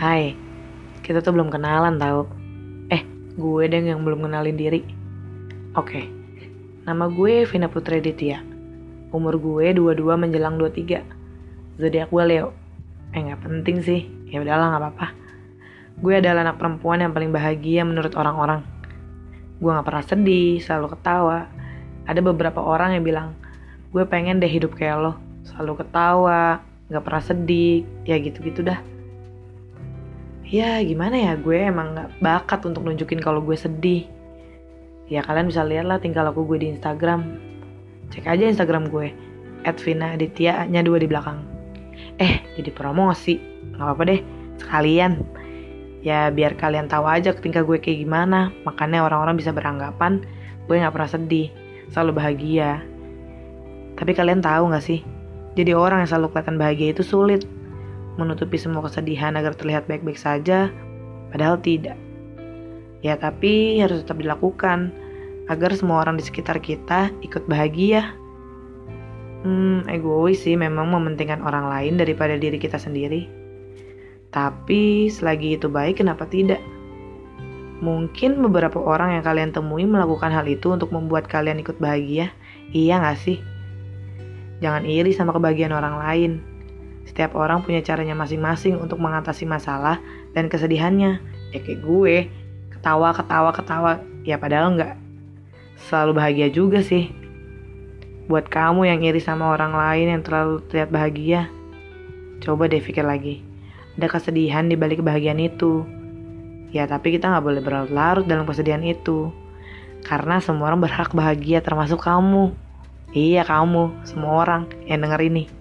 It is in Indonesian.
Hai, kita tuh belum kenalan tau. Eh, gue deh yang belum kenalin diri. Oke, nama gue Vina Putri Ditya. Umur gue 22 menjelang 23. Zodiak gue Leo. Eh nggak penting sih, ya udahlah nggak apa-apa. Gue adalah anak perempuan yang paling bahagia menurut orang-orang. Gue nggak pernah sedih, selalu ketawa. Ada beberapa orang yang bilang, gue pengen deh hidup kayak lo, selalu ketawa, nggak pernah sedih, ya gitu-gitu dah ya gimana ya gue emang gak bakat untuk nunjukin kalau gue sedih. Ya kalian bisa lihat lah tingkah laku gue di Instagram. Cek aja Instagram gue Edvina Aditya nya dua di belakang. Eh jadi promosi nggak apa-apa deh sekalian. Ya biar kalian tahu aja tingkah gue kayak gimana makanya orang-orang bisa beranggapan gue nggak pernah sedih selalu bahagia. Tapi kalian tahu nggak sih jadi orang yang selalu kelihatan bahagia itu sulit menutupi semua kesedihan agar terlihat baik-baik saja, padahal tidak. Ya, tapi harus tetap dilakukan agar semua orang di sekitar kita ikut bahagia. Hmm, egois sih memang mementingkan orang lain daripada diri kita sendiri. Tapi selagi itu baik, kenapa tidak? Mungkin beberapa orang yang kalian temui melakukan hal itu untuk membuat kalian ikut bahagia. Iya gak sih? Jangan iri sama kebahagiaan orang lain. Setiap orang punya caranya masing-masing untuk mengatasi masalah dan kesedihannya. Ya kayak gue, ketawa, ketawa, ketawa. Ya padahal nggak selalu bahagia juga sih. Buat kamu yang iri sama orang lain yang terlalu terlihat bahagia, coba deh pikir lagi. Ada kesedihan di balik kebahagiaan itu. Ya tapi kita nggak boleh berlarut-larut dalam kesedihan itu. Karena semua orang berhak bahagia termasuk kamu. Iya kamu, semua orang yang denger ini.